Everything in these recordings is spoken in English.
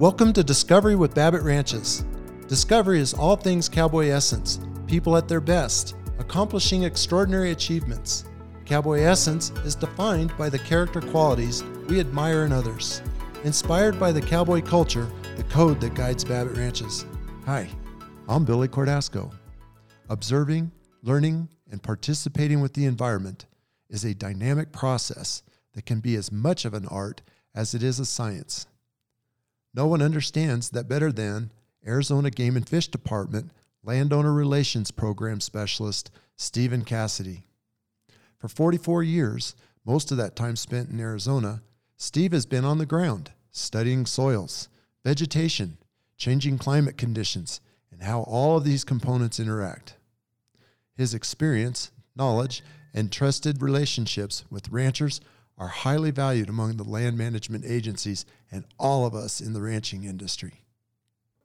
Welcome to Discovery with Babbitt Ranches. Discovery is all things cowboy essence, people at their best, accomplishing extraordinary achievements. Cowboy essence is defined by the character qualities we admire in others. Inspired by the cowboy culture, the code that guides Babbitt Ranches. Hi, I'm Billy Cordasco. Observing, learning, and participating with the environment is a dynamic process that can be as much of an art as it is a science. No one understands that better than Arizona Game and Fish Department Landowner Relations Program Specialist Stephen Cassidy. For 44 years, most of that time spent in Arizona, Steve has been on the ground studying soils, vegetation, changing climate conditions, and how all of these components interact. His experience, knowledge, and trusted relationships with ranchers are highly valued among the land management agencies and all of us in the ranching industry.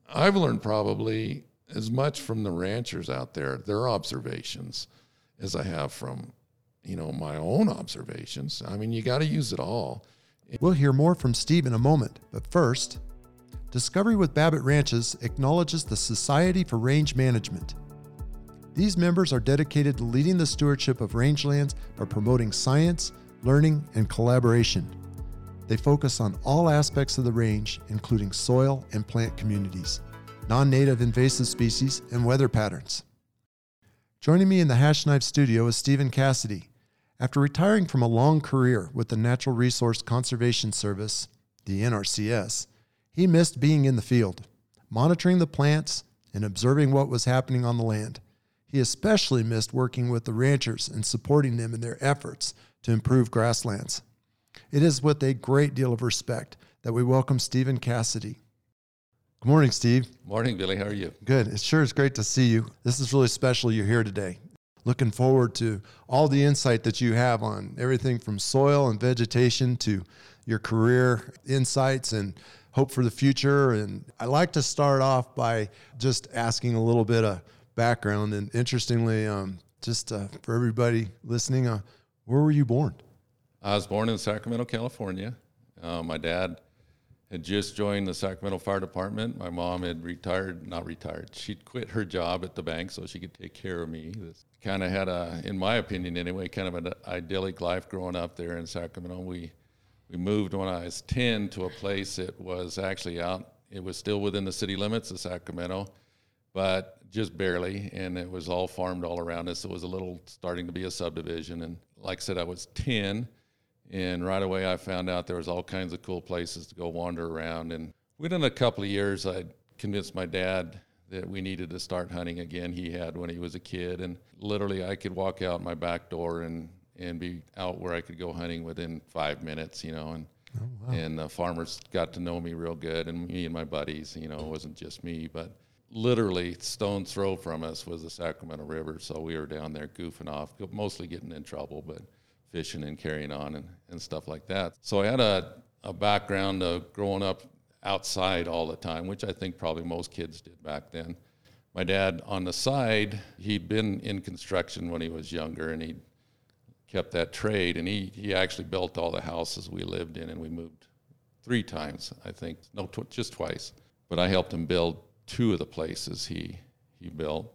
I've learned probably as much from the ranchers out there, their observations, as I have from, you know, my own observations. I mean, you got to use it all. We'll hear more from Steve in a moment, but first, Discovery with Babbitt Ranches acknowledges the Society for Range Management. These members are dedicated to leading the stewardship of rangelands by promoting science, learning, and collaboration. They focus on all aspects of the range, including soil and plant communities, non native invasive species, and weather patterns. Joining me in the Hash Knife studio is Stephen Cassidy. After retiring from a long career with the Natural Resource Conservation Service, the NRCS, he missed being in the field, monitoring the plants and observing what was happening on the land. He especially missed working with the ranchers and supporting them in their efforts to improve grasslands. It is with a great deal of respect that we welcome Stephen Cassidy. Good morning, Steve. Morning, Billy. How are you? Good. It sure is great to see you. This is really special you're here today. Looking forward to all the insight that you have on everything from soil and vegetation to your career insights and hope for the future. And I like to start off by just asking a little bit of background. And interestingly, um, just uh, for everybody listening, uh, where were you born? I was born in Sacramento, California. Uh, my dad had just joined the Sacramento Fire Department. My mom had retired, not retired. She'd quit her job at the bank so she could take care of me. This kind of had a, in my opinion anyway, kind of an idyllic life growing up there in Sacramento. We we moved when I was 10 to a place that was actually out. It was still within the city limits of Sacramento, but just barely, and it was all farmed all around us. It was a little starting to be a subdivision, and like I said, I was 10 and right away, I found out there was all kinds of cool places to go wander around. And within a couple of years, I convinced my dad that we needed to start hunting again. He had when he was a kid, and literally, I could walk out my back door and and be out where I could go hunting within five minutes. You know, and oh, wow. and the farmers got to know me real good, and me and my buddies. You know, it wasn't just me, but literally stone's throw from us was the Sacramento River. So we were down there goofing off, mostly getting in trouble, but fishing and carrying on and, and stuff like that. So I had a, a background of growing up outside all the time, which I think probably most kids did back then. My dad, on the side, he'd been in construction when he was younger and he kept that trade. And he, he actually built all the houses we lived in and we moved three times, I think. No, tw- just twice. But I helped him build two of the places he, he built.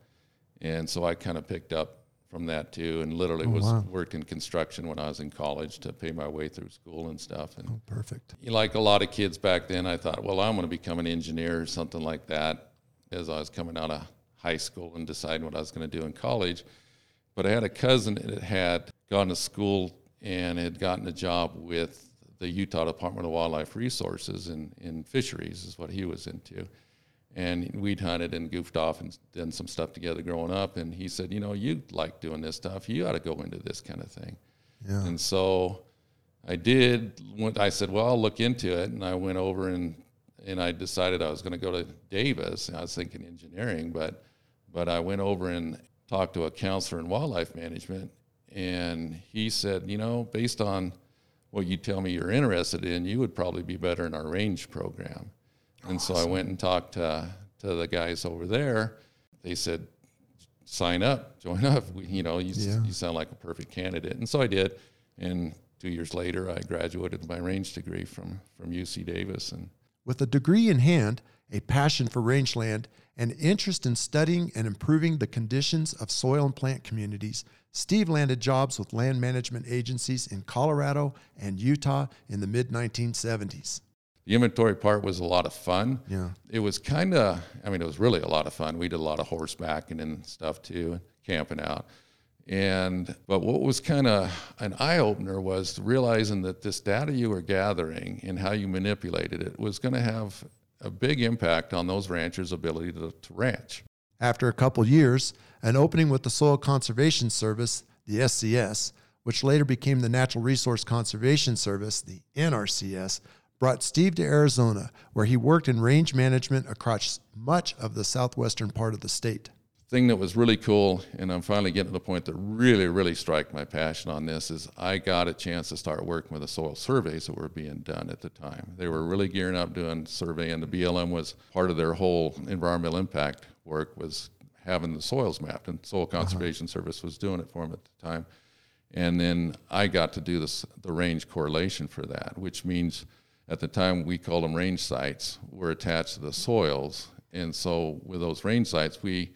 And so I kind of picked up from that too, and literally oh, was wow. worked in construction when I was in college to pay my way through school and stuff. And oh, perfect. Like a lot of kids back then, I thought, well, I'm going to become an engineer or something like that as I was coming out of high school and deciding what I was going to do in college. But I had a cousin that had gone to school and had gotten a job with the Utah Department of Wildlife Resources in, in fisheries, is what he was into and we'd hunted and goofed off and done some stuff together growing up. And he said, you know, you like doing this stuff. You ought to go into this kind of thing. Yeah. And so I did. I said, well, I'll look into it. And I went over and and I decided I was going to go to Davis. I was thinking engineering, but but I went over and talked to a counselor in wildlife management, and he said, you know, based on what you tell me you're interested in, you would probably be better in our range program. And awesome. so I went and talked to, to the guys over there. They said, sign up, join up. We, you know, you, yeah. you sound like a perfect candidate. And so I did. And two years later, I graduated with my range degree from, from UC Davis. And With a degree in hand, a passion for rangeland, and interest in studying and improving the conditions of soil and plant communities, Steve landed jobs with land management agencies in Colorado and Utah in the mid 1970s. The inventory part was a lot of fun. Yeah. It was kind of, I mean, it was really a lot of fun. We did a lot of horsebacking and stuff too, camping out. And, but what was kind of an eye opener was realizing that this data you were gathering and how you manipulated it was going to have a big impact on those ranchers' ability to, to ranch. After a couple years, an opening with the Soil Conservation Service, the SCS, which later became the Natural Resource Conservation Service, the NRCS, brought Steve to Arizona, where he worked in range management across much of the southwestern part of the state. Thing that was really cool, and I'm finally getting to the point that really, really strike my passion on this, is I got a chance to start working with the soil surveys that were being done at the time. They were really gearing up doing survey, And the BLM was part of their whole environmental impact work was having the soils mapped, and Soil Conservation uh-huh. Service was doing it for them at the time. And then I got to do this, the range correlation for that, which means at the time we called them range sites, were attached to the soils. And so with those range sites, we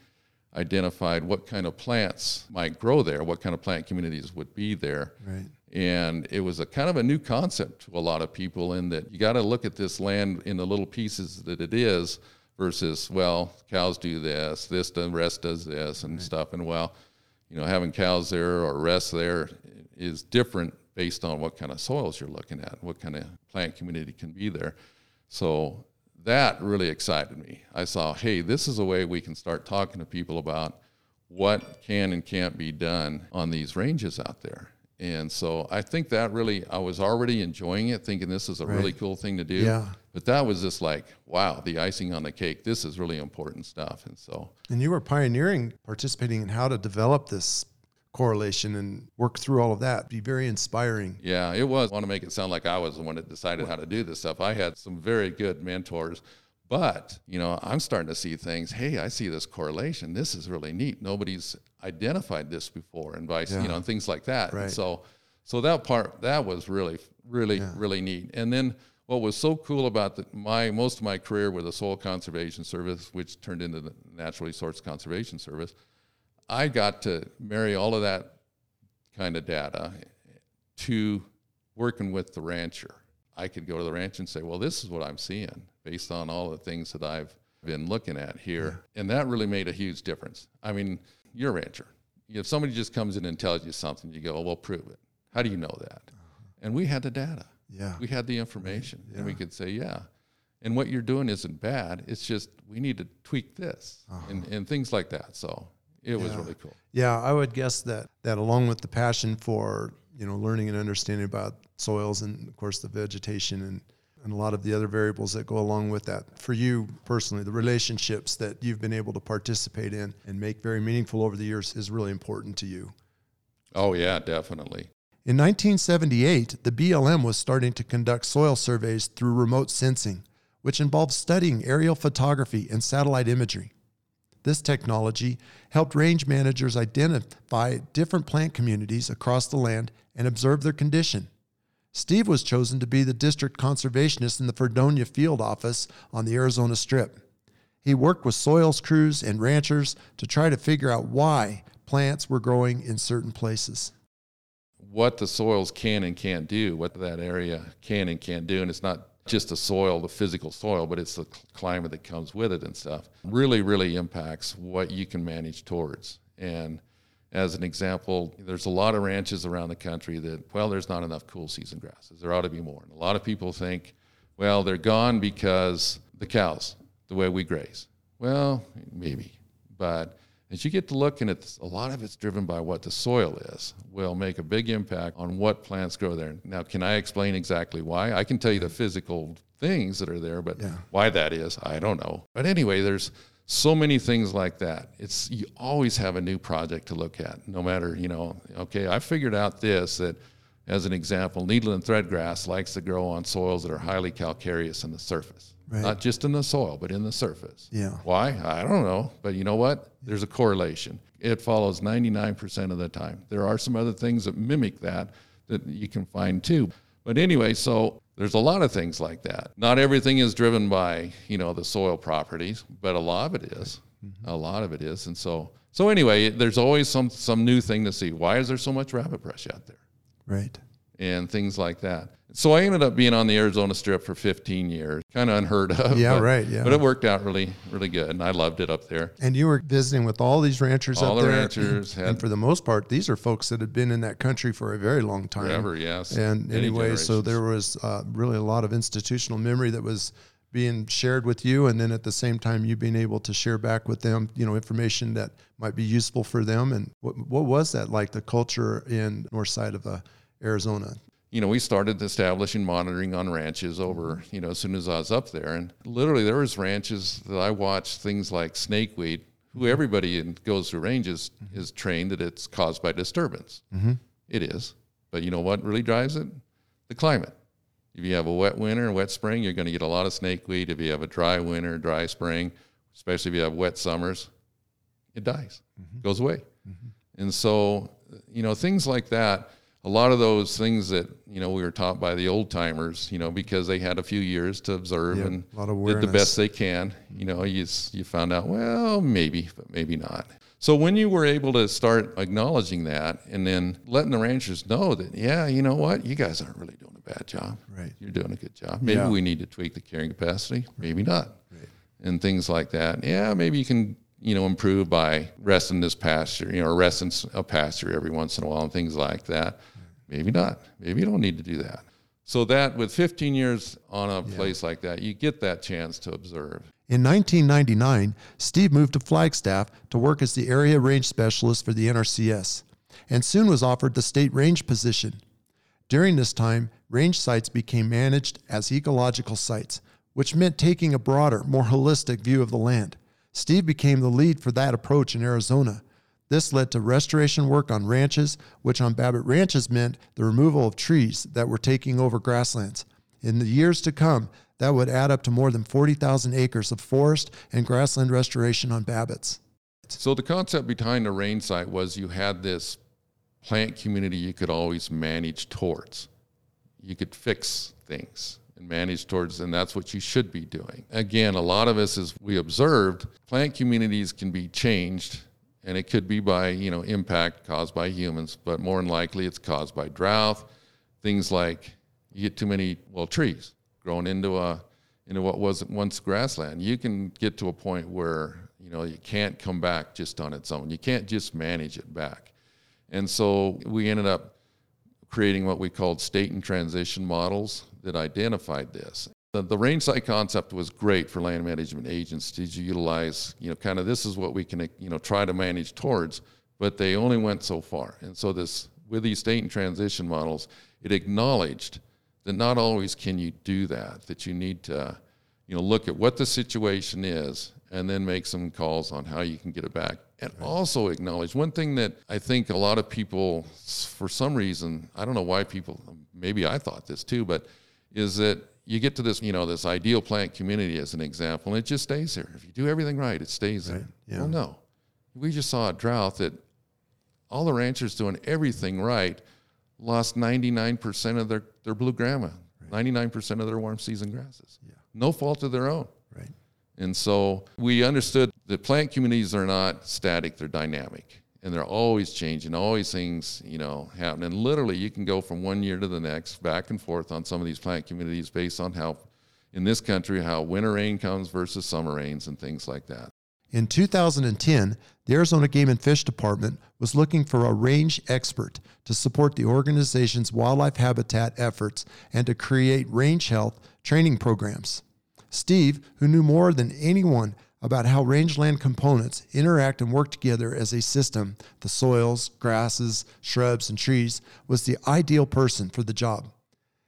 identified what kind of plants might grow there, what kind of plant communities would be there. Right. And it was a kind of a new concept to a lot of people in that you got to look at this land in the little pieces that it is versus, well, cows do this, this, the rest does this and right. stuff. And well, you know, having cows there or rest there is different based on what kind of soils you're looking at, what kind of plant community can be there. So that really excited me. I saw, hey, this is a way we can start talking to people about what can and can't be done on these ranges out there. And so I think that really, I was already enjoying it, thinking this is a right. really cool thing to do. Yeah. But that was just like, wow, the icing on the cake. This is really important stuff. And so. And you were pioneering, participating in how to develop this correlation and work through all of that. Be very inspiring. Yeah, it was. I want to make it sound like I was the one that decided how to do this stuff. I had some very good mentors. But, you know, I'm starting to see things, hey, I see this correlation. This is really neat. Nobody's identified this before and vice, yeah. you know, and things like that. Right. And so so that part that was really really yeah. really neat. And then what was so cool about the, my most of my career with the Soil Conservation Service, which turned into the Natural Resource Conservation Service, I got to marry all of that kind of data to working with the rancher. I could go to the ranch and say, well, this is what I'm seeing based on all the things that I've been looking at here. Yeah. And that really made a huge difference. I mean, you're a rancher. If somebody just comes in and tells you something, you go, well, prove it. How do you know that? Uh-huh. And we had the data. Yeah. We had the information. Yeah. And we could say, yeah. And what you're doing isn't bad. It's just we need to tweak this uh-huh. and, and things like that. So it was really cool. Yeah, I would guess that that along with the passion for you know learning and understanding about soils and of course the vegetation and and a lot of the other variables that go along with that. For you personally, the relationships that you've been able to participate in and make very meaningful over the years is really important to you. Oh yeah, definitely. In 1978, the BLM was starting to conduct soil surveys through remote sensing, which involved studying aerial photography and satellite imagery. This technology helped range managers identify different plant communities across the land and observe their condition. Steve was chosen to be the district conservationist in the Fredonia field office on the Arizona Strip. He worked with soils crews and ranchers to try to figure out why plants were growing in certain places. What the soils can and can't do, what that area can and can't do, and it's not just the soil, the physical soil, but it's the climate that comes with it and stuff, really, really impacts what you can manage towards. And as an example, there's a lot of ranches around the country that, well, there's not enough cool season grasses. There ought to be more. And a lot of people think, well, they're gone because the cows, the way we graze. Well, maybe. But as you get to looking at this, a lot of it's driven by what the soil is, will make a big impact on what plants grow there. Now, can I explain exactly why? I can tell you the physical things that are there, but yeah. why that is, I don't know. But anyway, there's so many things like that. It's you always have a new project to look at, no matter, you know, okay, I figured out this that as an example, needle and thread grass likes to grow on soils that are highly calcareous in the surface. Right. Not just in the soil, but in the surface. Yeah. Why? I don't know. But you know what? There's a correlation. It follows 99% of the time. There are some other things that mimic that that you can find too. But anyway, so There's a lot of things like that. Not everything is driven by, you know, the soil properties, but a lot of it is. Mm-hmm. A lot of it is. And so so anyway, there's always some some new thing to see. Why is there so much rabbit brush out there? Right. And things like that. So I ended up being on the Arizona Strip for 15 years, kind of unheard of. Yeah, but, right. Yeah. But it worked out really, really good, and I loved it up there. And you were visiting with all these ranchers all up the there. ranchers and, had, and for the most part, these are folks that had been in that country for a very long time. Forever, yes. And anyway, so there was uh, really a lot of institutional memory that was being shared with you, and then at the same time, you being able to share back with them, you know, information that might be useful for them. And what what was that like? The culture in north side of uh, Arizona. you know, we started establishing monitoring on ranches over, you know, as soon as I was up there. And literally there was ranches that I watched things like snakeweed, who everybody in, goes through ranges mm-hmm. is trained that it's caused by disturbance. Mm-hmm. It is. But you know what really drives it? The climate. If you have a wet winter and wet spring, you're going to get a lot of snakeweed. If you have a dry winter, dry spring, especially if you have wet summers, it dies, mm-hmm. goes away. Mm-hmm. And so, you know, things like that, a lot of those things that, you know, we were taught by the old timers, you know, because they had a few years to observe Yeah, and a lot of did the best they can, you know, you, you found out, well, maybe, but maybe not. So when you were able to start acknowledging that and then letting the ranchers know that, yeah, you know what, you guys aren't really doing a bad job. Right. You're doing a good job. Maybe Yeah. we need to tweak the carrying capacity, maybe not. And things like that. Yeah, maybe you can, you know, improve by resting this pasture, you know, resting a pasture every once in a while and things like that. Maybe not. Maybe you don't need to do that. So that with 15 years on a place like that, you get that chance to observe. In 1999, Steve moved to Flagstaff to work as the area range specialist for the NRCS, and soon was offered the state range position. During this time, range sites became managed as ecological sites, which meant taking a broader, more holistic view of the land. Steve became the lead for that approach in Arizona. This led to restoration work on ranches, which on Babbitt ranches meant the removal of trees that were taking over grasslands. In the years to come, that would add up to more than 40,000 acres of forest and grassland restoration on Babbitt's. So the concept behind the range site was you had this plant community you could always manage towards. You could fix things and manage towards, and that's what you should be doing. Again, a lot of us, as we observed, plant communities can be changed, and it could be by you know impact caused by humans, but more than likely it's caused by drought, things like you get too many well trees growing into a into what was once grassland. You can get to a point where you know you can't come back just on its own. You can't just manage it back. And so we ended up creating what we called state and transition models that identified this. The, the range site concept was great for land management agencies to utilize, you know, kind of this is what we can, you know, try to manage towards, but they only went so far. And so this, with these state and transition models, it acknowledged that not always can you do that, that you need to, you know, look at what the situation is and then make some calls on how you can get it back. And also acknowledge one thing that I think a lot of people, for some reason, I don't know why people, maybe I thought this too, but is that you get to this, you know, this ideal plant community as an example, and it just stays there. If you do everything right, it stays there. Right, yeah. Well, no. We just saw a drought that all the ranchers doing everything right lost 99% of their, their blue grama, 99% of their warm season grasses. Yeah. No fault of their own. Right. And so we understood that plant communities are not static, they're dynamic. And they're always changing, always things, you know, happen. And literally you can go from one year to the next, back and forth on some of these plant communities based on how in this country how winter rain comes versus summer rains and things like that. In 2010, the Arizona Game and Fish Department was looking for a range expert to support the organization's wildlife habitat efforts and to create range health training programs. Steve, who knew more than anyone about how rangeland components interact and work together as a system the soils, grasses, shrubs, and trees was the ideal person for the job.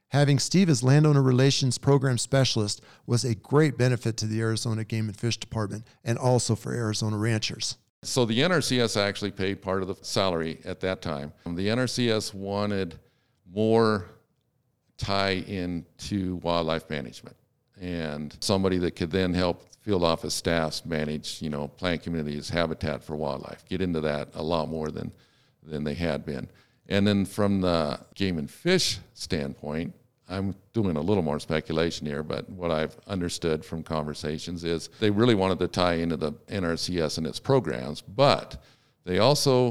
Having Steve as landowner relations program specialist was a great benefit to the Arizona Game and Fish Department and also for Arizona ranchers. So the NRCS actually paid part of the salary at that time. Um, the NRCS wanted more tie into wildlife management and somebody that could then help field office staffs manage, you know, plant communities, habitat for wildlife, get into that a lot more than, than they had been. And then from the game and fish standpoint, I'm doing a little more speculation here, but what I've understood from conversations is they really wanted to tie into the NRCS and its programs, but they also,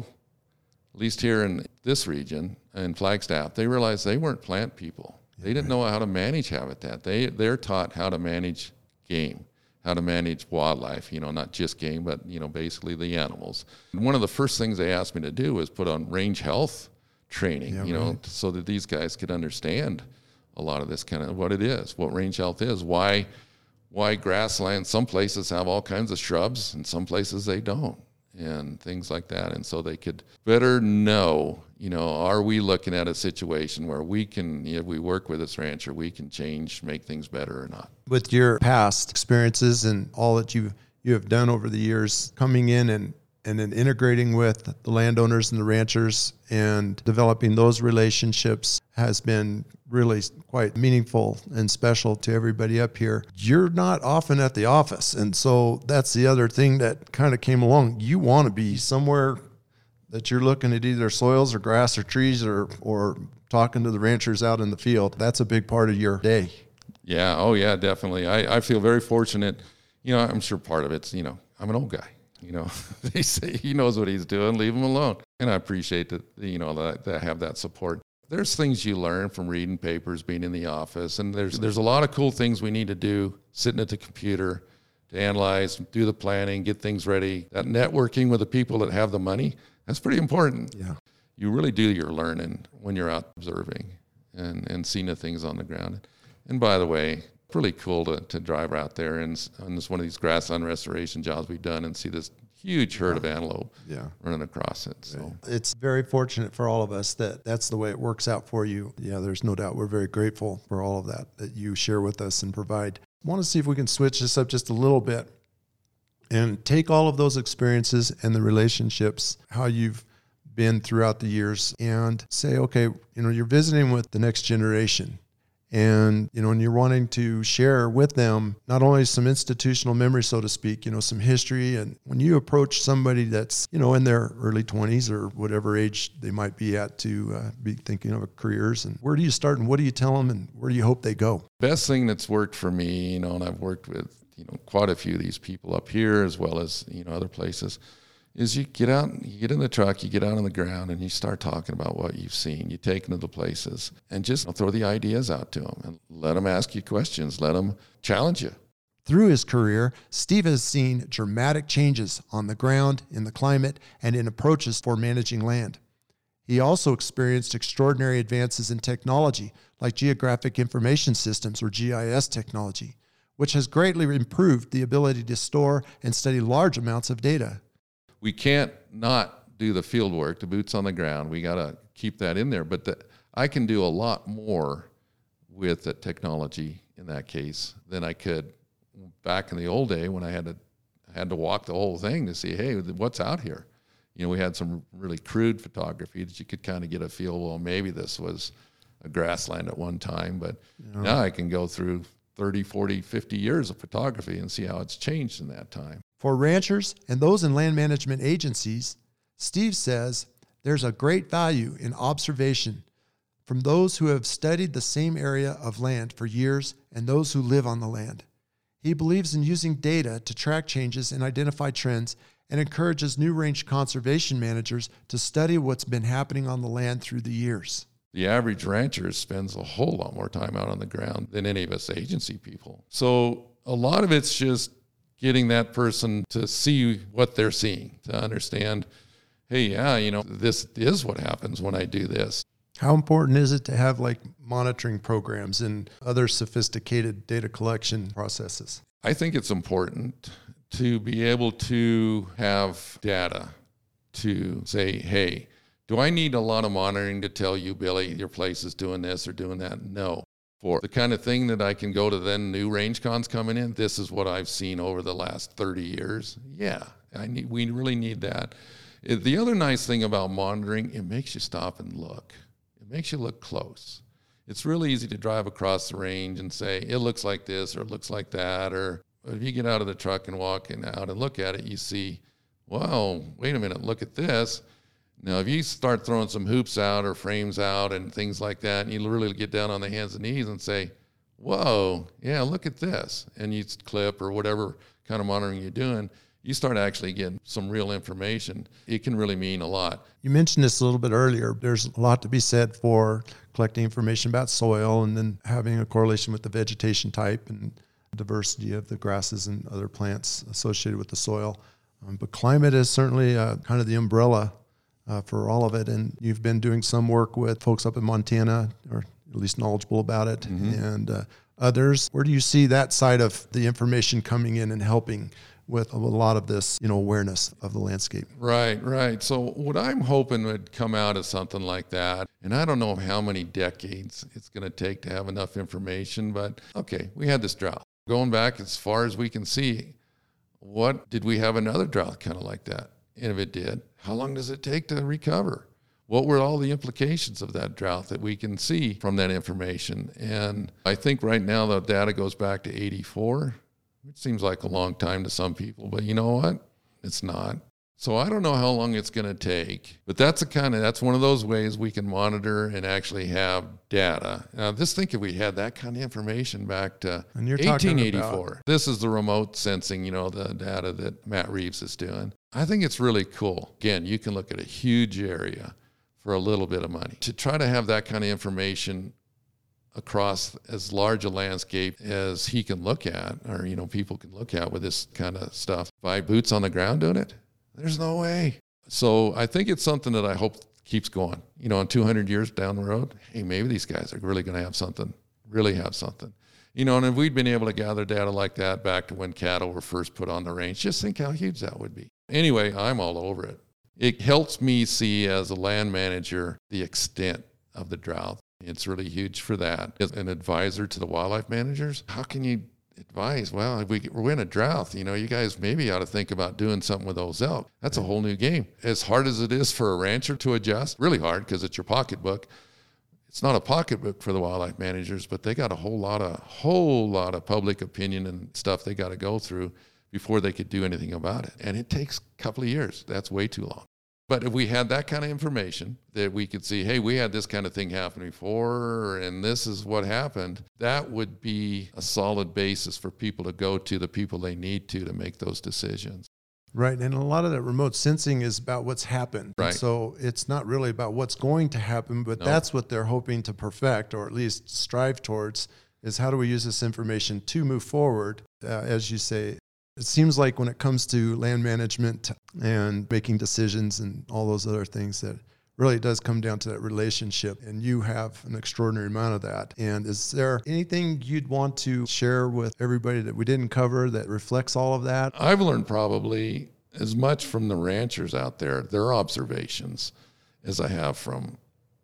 at least here in this region in Flagstaff, they realized they weren't plant people. They didn't know how to manage habitat. They they're taught how to manage game, how to manage wildlife. You know, not just game, but you know, basically the animals. And one of the first things they asked me to do was put on range health training. Yeah, you know, right. so that these guys could understand a lot of this kind of what it is, what range health is, why why grasslands Some places have all kinds of shrubs, and some places they don't, and things like that. And so they could better know, you know, are we looking at a situation where we can, if we work with this rancher, we can change, make things better or not. with your past experiences and all that you you have done over the years, coming in and and then integrating with the landowners and the ranchers and developing those relationships has been really quite meaningful and special to everybody up here. You're not often at the office, and so that's the other thing that kind of came along. You want to be somewhere that you're looking at either soils or grass or trees or or talking to the ranchers out in the field. That's a big part of your day. Yeah. Oh, yeah, definitely. I, I feel very fortunate. You know, I'm sure part of it's, you know, I'm an old guy. You know, they say he knows what he's doing, leave him alone. And I appreciate that, you know, that, that I have that support. There's things you learn from reading papers, being in the office, and there's there's a lot of cool things we need to do sitting at the computer to analyze, do the planning, get things ready. That networking with the people that have the money, that's pretty important Yeah. you really do your learning when you're out observing and, and seeing the things on the ground. And by the way, really cool to, to drive out there and s- on this one of these grassland restoration jobs we've done and see this huge herd of antelope Yeah. running across it. So It's very fortunate for all of us that that's the way it works out for you. Yeah, there's no doubt. We're very grateful for all of that that you share with us and provide. I want to see if we can switch this up just a little bit and take all of those experiences and the relationships, how you've been throughout the years, and say, okay, you know, you're visiting with the next generation. And, you know, and you're wanting to share with them not only some institutional memory, so to speak, you know, some history. And when you approach somebody that's, you know, in their early 20s or whatever age they might be at to uh, be thinking of careers, and where do you start and what do you tell them and where do you hope they go? best thing that's worked for me, you know, and I've worked with, you know, quite a few of these people up here as well as, you know, other places, is you get out, you get in the truck, you get out on the ground and you start talking about what you've seen. You take them to the places and just throw the ideas out to them and let them ask you questions, let them challenge you. Through his career, Steve has seen dramatic changes on the ground, in the climate, and in approaches for managing land. He also experienced extraordinary advances in technology, like Geographic Information Systems or GIS technology, which has greatly improved the ability to store and study large amounts of data. We can't not do the field work, the boots on the ground. We got to keep that in there. But the, I can do a lot more with the technology in that case than I could back in the old day when I had to I had to walk the whole thing to see, hey, what's out here. You know, we had some really crude photography that you could kind of get a feel. Well, maybe this was a grassland at one time, but now I can go through 30, 40, 50 years of photography and see how it's changed in that time. For ranchers and those in land management agencies, Steve says there's a great value in observation from those who have studied the same area of land for years and those who live on the land. He believes in using data to track changes and identify trends and encourages new range conservation managers to study what's been happening on the land through the years. the average rancher spends a whole lot more time out on the ground than any of us agency people. So a lot of it's just getting that person to see what they're seeing, to understand, hey, yeah, you know, this is what happens when I do this. How important is it to have like monitoring programs and other sophisticated data collection processes? I think it's important to be able to have data to say, hey, do I need a lot of monitoring to tell you, Billy, your place is doing this or doing that? No. For the kind of thing that I can go to then new range cons coming in, this is what I've seen over the last 30 years. Yeah, I need, we really need that. Uh, The other nice thing about monitoring, it makes you stop and look. It makes you look close. It's really easy to drive across the range and say, it looks like this or it looks like that. Or if you get out of the truck and walk and out and look at it, you see, wow, wait a minute, look at this. Now, if you start throwing some hoops out or frames out and things like that, and you really get down on the hands and knees and say, whoa, yeah, look at this, and you clip or whatever kind of monitoring you're doing, you start actually getting some real information. It can really mean a lot. You mentioned this a little bit earlier. There's a lot to be said for collecting information about soil and then having a correlation with the vegetation type and diversity of the grasses and other plants associated with the soil. Um, but climate is certainly uh, kind of the umbrella uh, for all of it. And you've been doing some work with folks up in Montana, or at least knowledgeable about it, mm-hmm. and uh, others. Where do you see that side of the information coming in and helping? with a lot of this, you know, awareness of the landscape. Right, right. So what I'm hoping would come out of something like that, and I don't know how many decades it's going to take to have enough information, but okay, we had this drought. Going back as far as we can see, what did we have another drought kind of like that? And if it did, how long does it take to recover? What were all the implications of that drought that we can see from that information? And I think right now the data goes back to 84. It seems like a long time to some people, but you know what? It's not. So I don't know how long it's going to take, but that's a kind of that's one of those ways we can monitor and actually have data. Now, just think if we had that kind of information back to 1884. This is the remote sensing, you know, the data that Matt Reeves is doing. I think it's really cool. Again, you can look at a huge area for a little bit of money. To try to have that kind of information across as large a landscape as he can look at or you know people can look at with this kind of stuff by boots on the ground doing it there's no way. So I think it's something that I hope keeps going. You know, in 200 years down the road, hey, maybe these guys are really going to have something, really have something. You know, and if we'd been able to gather data like that back to when cattle were first put on the range, just think how huge that would be. Anyway, I'm all over it. It helps me see as a land manager the extent of the drought. It's really huge for that. As an advisor to the wildlife managers, how can you advise, well, if we, we're in a drought, you know, you guys maybe ought to think about doing something with those elk. That's a whole new game. As hard as it is for a rancher to adjust, really hard because it's your pocketbook. It's not a pocketbook for the wildlife managers, but they got a whole lot of whole lot of public opinion and stuff they got to go through before they could do anything about it. And it takes a couple of years. That's way too long. But if we had that kind of information that we could see, hey, we had this kind of thing happen before, and this is what happened, that would be a solid basis for people to go to, the people they need to, to make those decisions. Right. And a lot of that remote sensing is about what's happened. Right. So it's not really about what's going to happen, but that's what they're hoping to perfect or at least strive towards is how do we use this information to move forward, uh, as you say, it seems like when it comes to land management and making decisions and all those other things that really does come down to that relationship and you have an extraordinary amount of that. And is there anything you'd want to share with everybody that we didn't cover that reflects all of that? I've learned probably as much from the ranchers out there their observations as i have from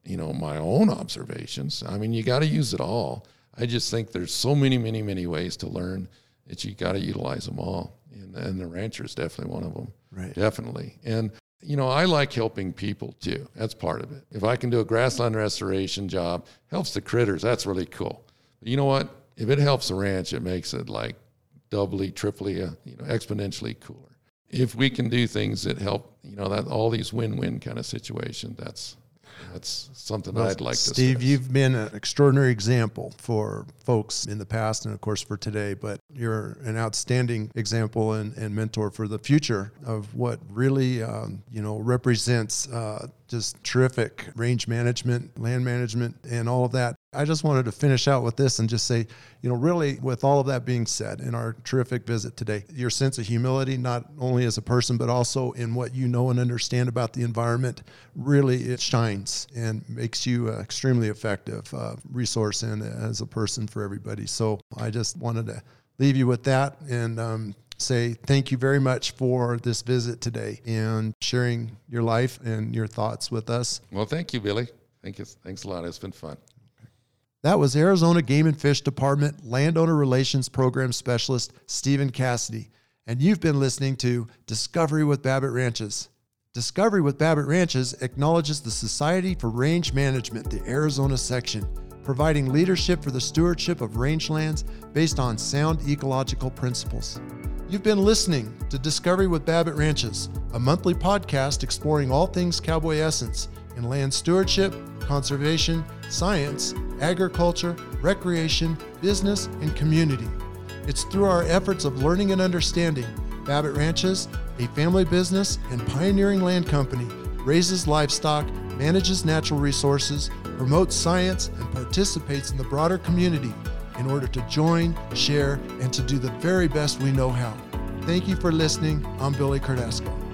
you know my own observations. I mean you got to use it all. I just think there's so many many many ways to learn that you got to utilize them all. And, and the rancher is definitely one of them. Right. Definitely. And, you know, I like helping people too. That's part of it. If I can do a grassland restoration job, helps the critters, that's really cool. But you know what? If it helps the ranch, it makes it like doubly, triply, uh, you know, exponentially cooler. If we can do things that help, you know, that all these win-win kind of situations, that's that's something well, I'd like Steve, to Steve, you've been an extraordinary example for folks in the past and, of course, for today, but you're an outstanding example and, and mentor for the future of what really, um, you know, represents uh, just terrific range management, land management, and all of that. I just wanted to finish out with this and just say, you know, really, with all of that being said, in our terrific visit today, your sense of humility, not only as a person, but also in what you know and understand about the environment, really it shines and makes you an extremely effective uh, resource and as a person for everybody. So I just wanted to leave you with that and um, say thank you very much for this visit today and sharing your life and your thoughts with us. Well, thank you, Billy. Thank you. Thanks a lot. It's been fun. That was Arizona Game and Fish Department Landowner Relations Program Specialist Stephen Cassidy, and you've been listening to Discovery with Babbitt Ranches. Discovery with Babbitt Ranches acknowledges the Society for Range Management, the Arizona section, providing leadership for the stewardship of rangelands based on sound ecological principles. You've been listening to Discovery with Babbitt Ranches, a monthly podcast exploring all things cowboy essence in land stewardship, conservation, science, agriculture, recreation, business, and community. It's through our efforts of learning and understanding Babbitt Ranches, a family business and pioneering land company, raises livestock, manages natural resources, promotes science, and participates in the broader community in order to join, share, and to do the very best we know how. Thank you for listening. I'm Billy Cordasco.